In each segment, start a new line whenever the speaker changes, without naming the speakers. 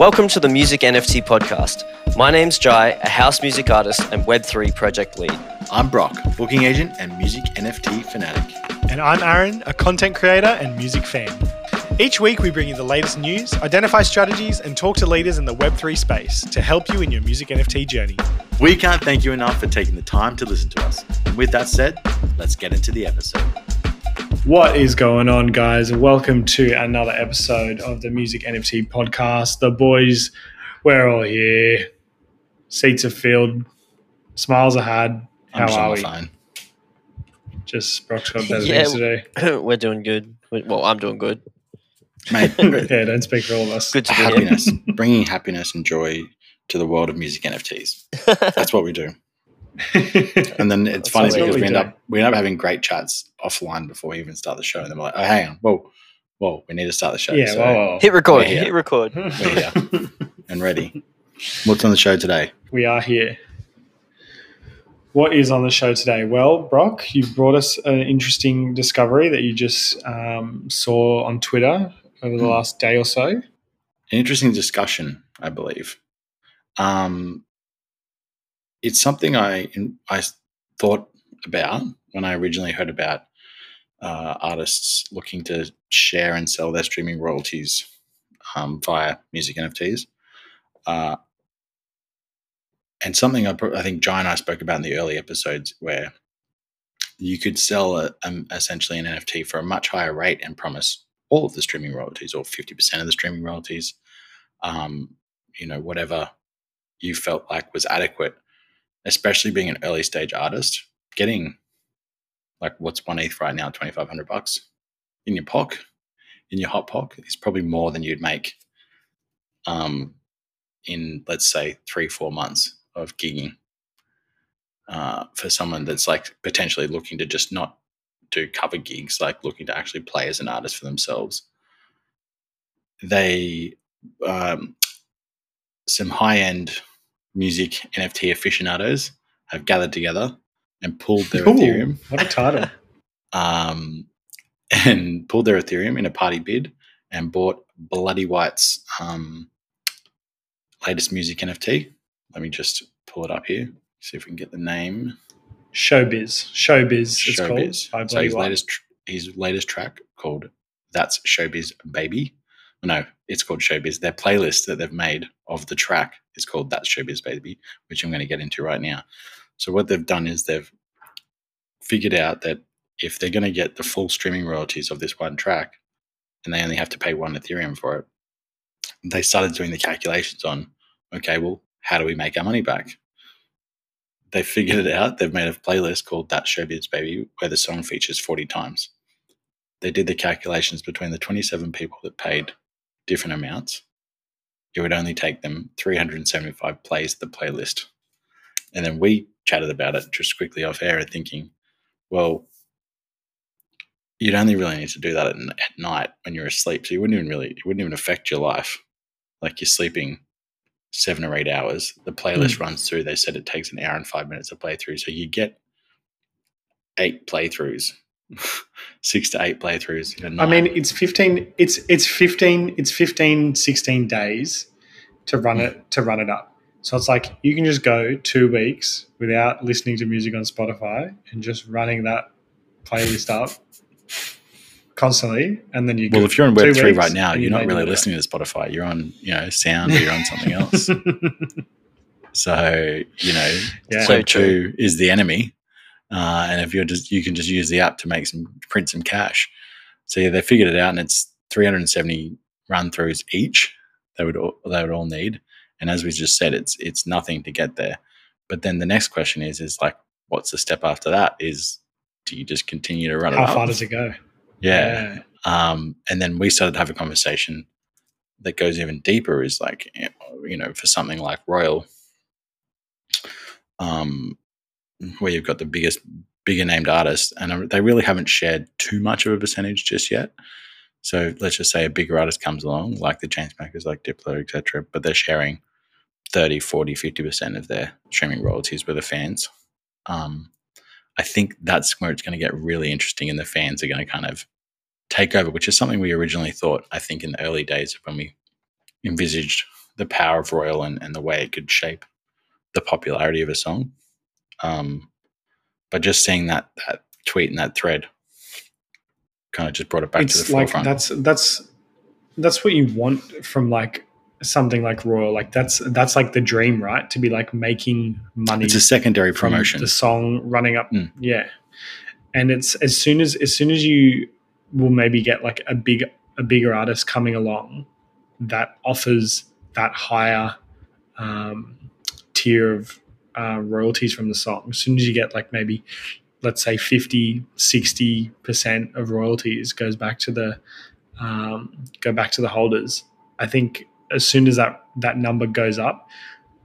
Welcome to the Music NFT podcast. My name's Jai, a house music artist and Web3 project lead.
I'm Brok, booking agent and music NFT fanatic.
And I'm Aaron, a content creator and music fan. Each week, we bring you the latest news, identify strategies, and talk to leaders in the Web3 space to help you in your music NFT journey.
We can't thank you enough for taking the time to listen to us. And with that said, let's get into the episode.
What is going on, guys? Welcome to another episode of the Music NFT podcast. The boys, we're all here. Seats are filled. Smiles are had. How
I'm
are
we're fine.
Just Brok's got better
Yeah,
things to do.
We're doing good. Well, I'm doing good.
Mate,
Yeah, don't speak for all of us.
Good to be here.
happiness, bringing happiness and joy to the world of music NFTs. That's what we do. And then it's funny because
we
we end
do.
up we end up having great chats offline before we even start the show, and then we're like, "Oh, hang on, whoa, whoa, we need to start the show."
yeah,
So
well, well.
Hit record.
We're here.
Hit record.
we're here and ready. What's on the show today?
we are here. What is on the show today? Well, Brok, you've brought us an interesting discovery that you just um, saw on Twitter over the
Hmm.
last day or so.
An interesting discussion, I believe. Um, it's something I I thought about when I originally heard about uh, artists looking to share and sell their streaming royalties um, via music NFTs. Uh, and something I, I think Jai and I spoke about in the early episodes where you could sell a, um, essentially an NFT for a much higher rate and promise all of the streaming royalties or 50% of the streaming royalties, um, you know, whatever you felt like was adequate, especially being an early stage artist, getting like what's one eighth right now, 2,500 bucks in your pock, in your hot pock is probably more than you'd make um, in, let's say, three, four months of gigging uh, for someone that's like potentially looking to just not do cover gigs, like looking to actually play as an artist for themselves. They, um, some high end music NFT aficionados have gathered together and pulled their
Ooh,
Ethereum
What a title.
um, and pulled their Ethereum in a PartyBid and bought Bloody White's um, latest music NFT. Let me just pull it up here, see if we can get the name.
Showbiz. Showbiz, it's called.
Showbiz. So his
White.
latest his latest track called "That's Showbiz Baby." No, it's called Showbiz. Their playlist that they've made of the track is called "That's Showbiz Baby," which I'm going to get into right now. So what they've done is they've figured out that if they're going to get the full streaming royalties of this one track, and they only have to pay one Ethereum for it, they started doing the calculations on, okay, well, how do we make our money back? They figured it out. They've made a playlist called That Showbiz Baby, where the song features 40 times. They did the calculations between the 27 people that paid different amounts. It would only take them 375 plays of the playlist. And then we chatted about it just quickly off air, thinking, well, you'd only really need to do that at, at night when you're asleep. So you wouldn't even really, it wouldn't even affect your life. Like you're sleeping seven or eight hours. The playlist mm. runs through. They said it takes an hour and five minutes to play through. So you get eight playthroughs, six to eight playthroughs in a night.
I mean, it's 15 it's it's 15 it's 15 16 days to run
Hmm.
it to run it up. So it's like you can just go 2 weeks without listening to music on Spotify and just running that playlist up constantly and then you
well, if you're on Web three
weeks
right now, you're not really listening to Spotify. You're on, you know, sound or you're on something else. So you know,
Yeah.
So
Web two is the enemy, uh, and if you're just you can just use the app to make some print some cash. So yeah, they figured it out, and it's 370 run throughs each. They would all, they would all need, and as we just said, it's it's nothing to get there. But then the next question is is like, what's the step after that? Is do you just continue to run it
How
up?
far does it go?
yeah. Um, and then we started to have a conversation that goes even deeper is like, you know, for something like Royal, um, where you've got the biggest, bigger named artists, and they really haven't shared too much of a percentage just yet. So let's just say a bigger artist comes along, like the Chainsmokers, like Diplo, etc., but they're sharing 30, 40, 50% of their streaming royalties with the fans. Um, I think that's where it's going to get really interesting, and the fans are going to kind of take over, which is something we originally thought, I think, in the early days when we envisaged the power of Royal and, and the way it could shape the popularity of a song. Um, but just seeing that that tweet and that thread kind of just brought it back
it's
to the
like
forefront.
that's that's that's what you want from like something like Royal. Like that's that's like the dream, right? To be like making money
it's a secondary promotion.
the song running up.
Mm.
Yeah, and it's as soon as as soon as you will maybe get like a big a bigger artist coming along that offers that higher um, tier of uh, royalties from the song. As soon as you get like maybe let's say 50 60% of royalties goes back to the um, go back to the holders i think as soon as that that number goes up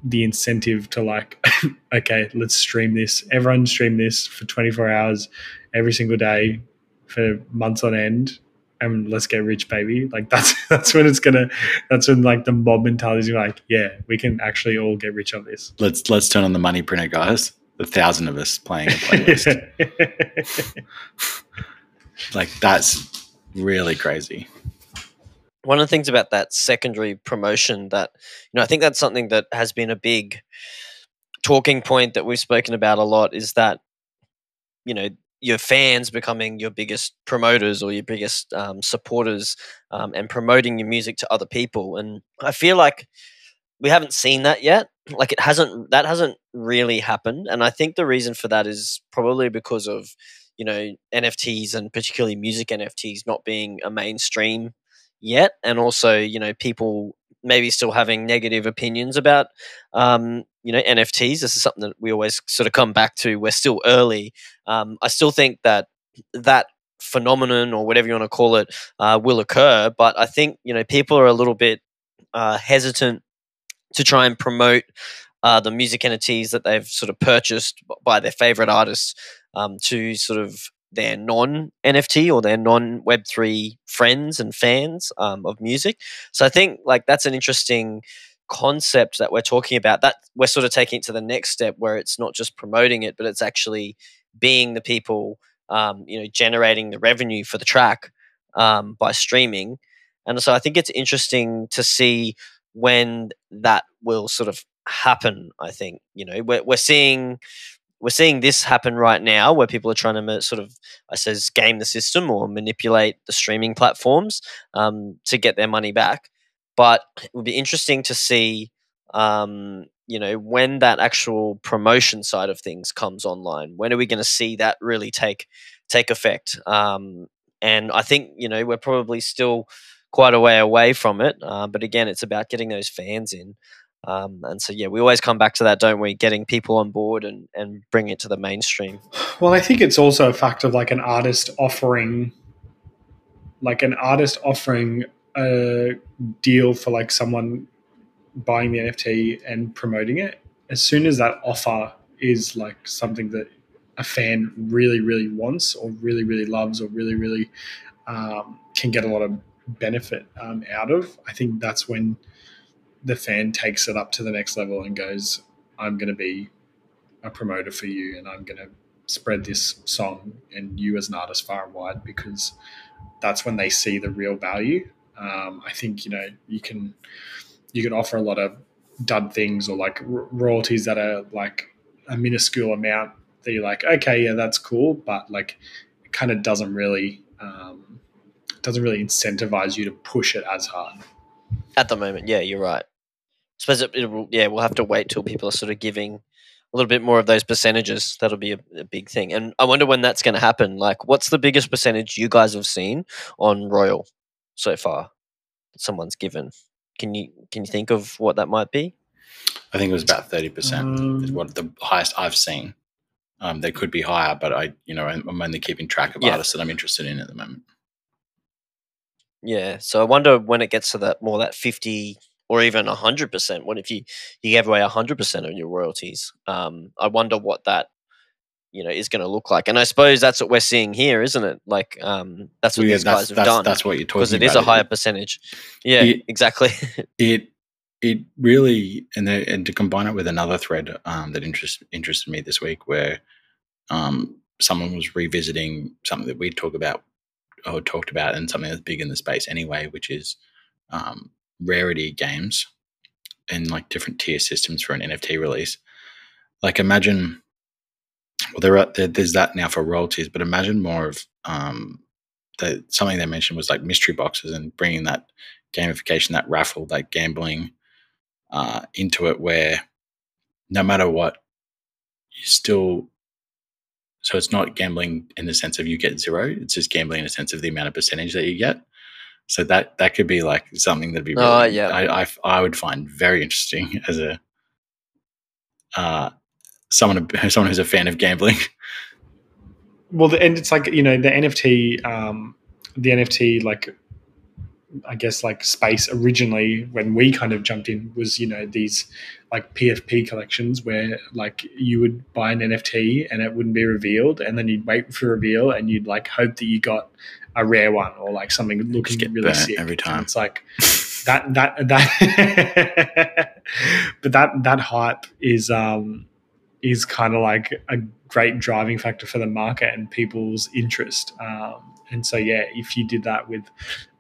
the incentive to like okay let's stream this everyone stream this for 24 hours every single day for months on end and let's get rich baby like that's that's when it's gonna that's when like the mob mentality is like yeah we can actually all get rich on this
let's let's turn on the money printer, guys. A thousand of us playing a playlist. like that's really crazy.
one of the things about that secondary promotion that you know i think that's something that has been a big talking point that we've spoken about a lot is that you know your fans becoming your biggest promoters or your biggest um, supporters um, and promoting your music to other people. And i feel like we haven't seen that yet. Like it hasn't that hasn't really happened. And i think the reason for that is probably because of you know nfts and particularly music nfts not being a mainstream yet. And also you know people maybe still having negative opinions about um, you know nfts this is something that we always sort of come back to we're still early um, i still think that that phenomenon or whatever you want to call it uh, will occur but i think you know people are a little bit uh, hesitant to try and promote uh, the music nfts that they've sort of purchased by their favorite artists um, to sort of their non NFT or their non Web3 friends and fans um, of music. So I think like that's an interesting concept that we're talking about. That we're sort of taking it to the next step where it's not just promoting it, but it's actually being the people, um, you know, generating the revenue for the track um, by streaming. And so I think it's interesting to see when that will sort of happen. I think you know we're we're seeing we're seeing this happen right now where people are trying to sort of i says game the system or manipulate the streaming platforms um, to get their money back but it would be interesting to see um, you know when that actual promotion side of things comes online when are we going to see that really take take effect um, and i think you know we're probably still quite a way away from it uh, but again it's about getting those fans in um, and so, yeah, we always come back to that, don't we? Getting people on board and, and bring it to the mainstream.
Well, I think it's also a fact of like an artist offering, like an artist offering a deal for like someone buying the NFT and promoting it. As soon as that offer is like something that a fan really, really wants or really, really loves or really, really um, can get a lot of benefit um, out of, I think that's when the fan takes it up to the next level and goes, I'm going to be a promoter for you and I'm going to spread this song and you as an artist far and wide because that's when they see the real value. Um, I think, you know, you can, you can offer a lot of dud things or like ro- royalties that are like a minuscule amount that you're like, okay, yeah, that's cool. But like, it kind of doesn't really, um, doesn't really incentivize you to push it as hard.
At the moment, yeah, you're right. I suppose it, it will, yeah, we'll have to wait till people are sort of giving a little bit more of those percentages. That'll be a, a big thing. And I wonder when that's going to happen. Like, what's the biggest percentage you guys have seen on Royal so far that someone's given? Can you can you think of what that might be?
I think it was about thirty percent is
Um,
what the highest I've seen. Um, they could be higher, but I, you know, I'm I'm only keeping track of
Yeah.
artists that I'm interested in at the moment.
Yeah. So I wonder when it gets to that more that fifty or even hundred percent. What if you you gave away hundred percent of your royalties? Um, I wonder what that you know is going to look like. And I suppose that's what we're seeing here, isn't it? Like um, that's what
yeah,
these
that's
guys have
that's,
done
that's what you're talking
because it
about.
is a higher percentage. Yeah,
It-
exactly.
it it really and the, and to combine it with another thread um, that interest, interested me this week where um, someone was revisiting something that we talk about or talked about and something that's big in the space anyway which is um, rarity games and like different tier systems for an NFT release. Like imagine, well, there are there, there's that now for royalties, but imagine more of um, the, something they mentioned was like mystery boxes and bringing that gamification, that raffle, that gambling uh, into it, where no matter what, you still. So it's not gambling in the sense of you get zero. It's just gambling in the sense of the amount of percentage that you get. So that that could be like something that'd be really,
Oh, yeah.
I, I I would find very interesting as a uh someone someone who's a fan of gambling.
well, the, and it's like you know the NFT, um, the NFT like I guess like space originally when we kind of jumped in was you know these like PFP collections where like you would buy an NFT and it wouldn't be revealed and then you'd wait for reveal and you'd like hope that you got a rare one or like something looking
get
really sick
every
And
time.
it's like that that that but that that hype is um is kind of like a great driving factor for the market and people's interest. Um and so yeah if you did that with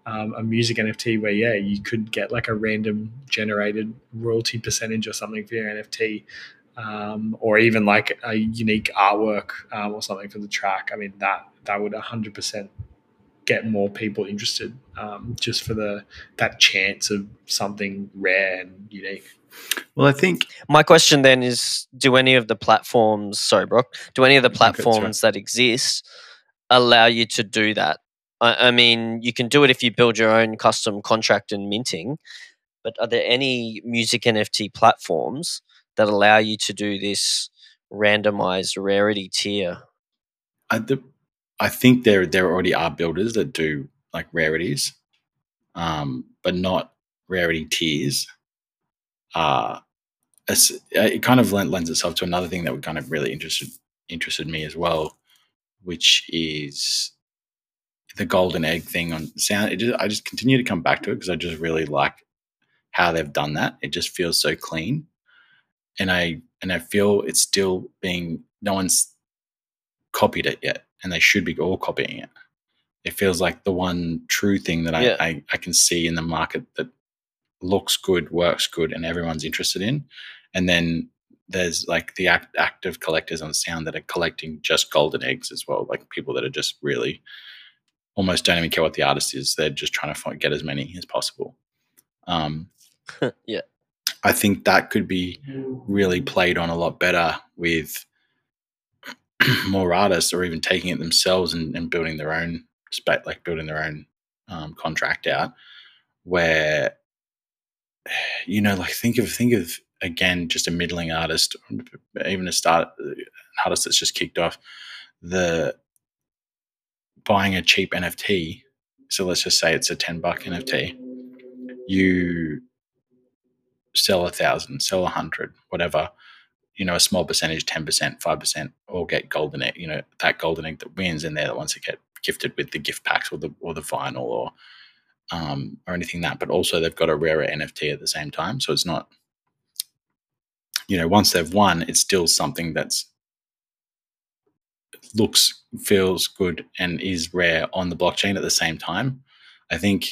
um, a music NFT where yeah you could get like a random generated royalty percentage or something for your NFT um, or even like a unique artwork um, or something for the track I mean that that would 100% get more people interested um, just for the that chance of something rare and unique
Well, I think
My question then is: Do any of the platforms, sorry, Brok, do any of the
that's right.
platforms that exist allow you to do that? I, I mean, you can do it if you build your own custom contract and minting, but are there any music NFT platforms that allow you to do this randomized rarity tier?
I, the, I think there there already are builders that do like rarities, um, but not rarity tiers. Uh, it kind of lends itself to another thing that would kind of really interested interested me as well, which is the golden egg thing on sound. It just, I just continue to come back to it because I just really like how they've done that. It just feels so clean, and I and I feel it's still being no one's copied it yet, and they should be all copying it. It feels like the one true thing that I,
Yeah.
I, I can see in the market that looks good, works good, and everyone's interested in. And then there's like the act, active collectors on sound that are collecting just golden eggs as well, like people that are just really almost don't even care what the artist is. They're just trying to find, get as many as possible. Um,
yeah.
I think that could be really played on a lot better with more artists or even taking it themselves and, and building their own spec like building their own um, contract out where you know like think of think of again just a middling artist even a start an artist that's just kicked off the buying a cheap nft so let's just say it's a 10 buck nft you sell a thousand sell a hundred whatever you know, a small percentage, 10%, 5%, all get golden egg, you know, that golden egg that wins, and they're the ones that get gifted with the gift packs or the or the vinyl or um or anything that. But also they've got a rarer NFT at the same time. So it's not, you know, once they've won, it's still something that's looks, feels good and is rare on the blockchain at the same time. I think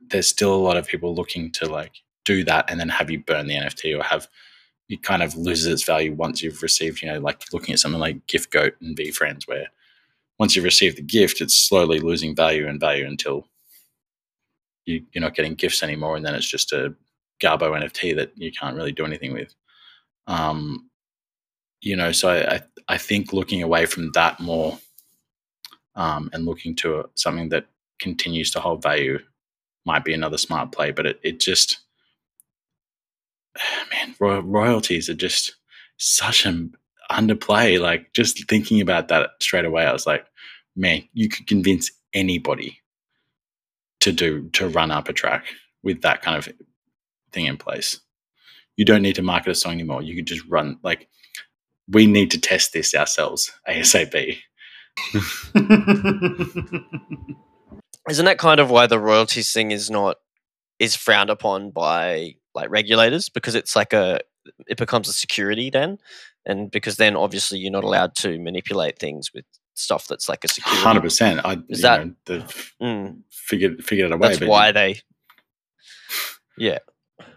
there's still a lot of people looking to like do that and then have you burn the NFT or have it kind of loses its value once you've received, you know, like looking at something like Gift Goat and Be Friends, where once you've received the gift, it's slowly losing value and value until you, you're not getting gifts anymore, and then it's just a Garbo NFT that you can't really do anything with. Um, you know, so I, I think looking away from that more, um, and looking to something that continues to hold value might be another smart play, but it it just man, roy- royalties are just such an underplay. Like just thinking about that straight away, I was like, man, you could convince anybody to do to run up a track with that kind of thing in place. You don't need to market a song anymore. You could just run like we need to test this ourselves ASAP.
Isn't that kind of why the royalties thing is not is frowned upon by like regulators because it's like a it becomes a security then, and because then obviously you're not allowed to manipulate things with stuff that's like a security.
Hundred percent. I
Is that-
know,
Mm,
figured figured it away.
that's why they. Yeah,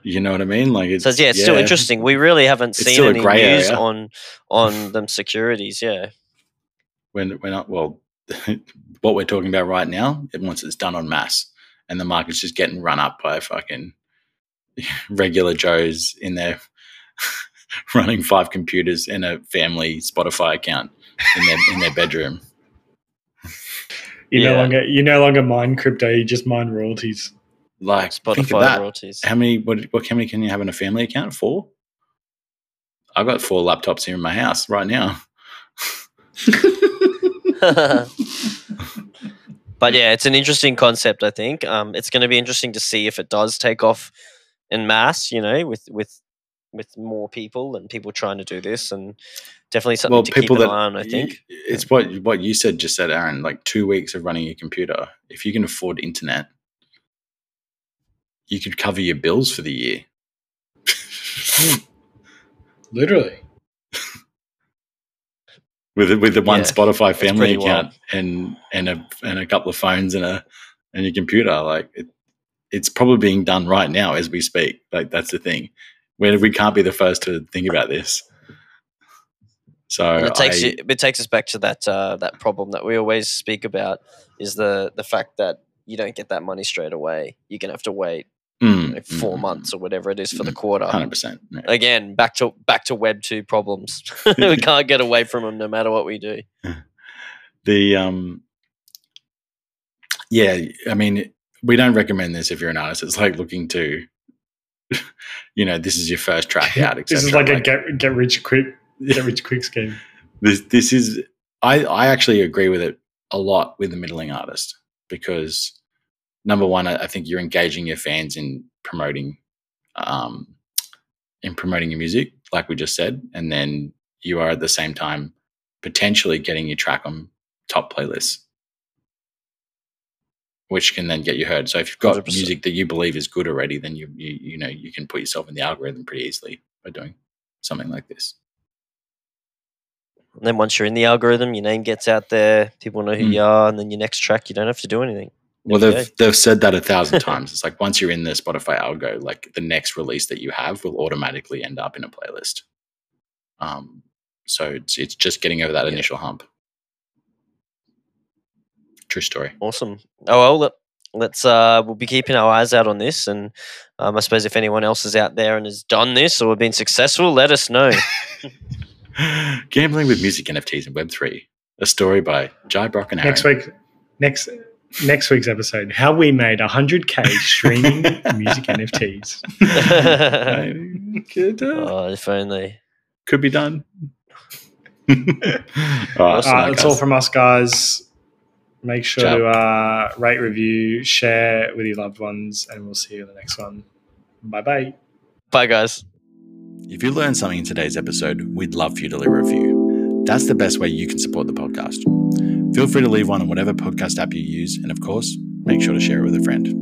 You know what I mean? Like it's
So yeah, it's still interesting. We really haven't seen any news
area.
on on them securities. Yeah,
when when I, well, what we're talking about right now, it, once it's done on mass, and the market's just getting run up by fucking regular Joes in their running five computers and a family Spotify account in their in their bedroom.
You no longer you no longer mine crypto. You just mine royalties.
Like think of
Spotify
that.
royalties.
How many? What, what? How many can you have in a family account? Four. I've got four laptops here in my house right now.
but yeah, it's an interesting concept. I think um, it's going to be interesting to see if it does take off in mass. You know, with with with more people and people trying to do this, and definitely something
well,
to
people
keep an
that
eye on. I think.
it's what what you said just said, Aaron. Like two weeks of running your computer. If you can afford internet, you could cover your bills for the year. Hmm.
Literally.
with with the one
Yeah,
Spotify family
pretty
account and and a and a couple of phones and a and your computer. Like it, it's probably being done right now as we speak. Like that's the thing. Where we can't be the first to think about this. So
And it takes
I-
you, it takes us back to that uh, that problem that we always speak about is the the fact that you don't get that money straight away. You're gonna have to wait
Mm,
you know, four
mm,
months or whatever it is for the
Mm,
quarter.
Hundred percent. yeah.
Again, back to back to Web two problems. we can't get away from them no matter what we do.
The um, yeah. I mean, we don't recommend this if you're an artist. It's like looking to, you know, this is your first track out.
this is
etc.
like a get get rich quick get rich quick scheme.
this this is I I actually agree with it a lot with the middling artist because number one, I, I think you're engaging your fans in promoting um in promoting your music, like we just said, and then you are at the same time potentially getting your track on top playlists. Which can then get you heard. So if you've got
100%.
music that you believe is good already, then you, you you know you can put yourself in the algorithm pretty easily by doing something like this.
And then once you're in the algorithm, your name gets out there, people know who
Mm.
you are, and then your next track, you don't have to do anything.
Well, they've they've said that a thousand times. It's like once you're in the Spotify algo, like the next release that you have will automatically end up in a playlist. Um, so it's it's just getting over that
Yeah.
initial hump. True story.
Awesome. Oh well, let, let's uh, we'll be keeping our eyes out on this, and um, I suppose if anyone else is out there and has done this or been successful, let us know.
Gambling with music NFTs and Web three. A story by Jai Brok and Aaron.
Next week next next week's episode, how we made 100k streaming music NFTs.
Could, uh,
oh, if only.
could be done. All right,
Awesome.
All right, that's all from us, guys. Make sure
Ciao.
to uh, rate, review, share with your loved ones, and we'll see you in the next one. Bye bye.
Bye, guys.
If you learned something in today's episode, we'd love for you to leave a review. That's the best way you can support the podcast. Feel free to leave one on whatever podcast app you use, and of course, make sure to share it with a friend.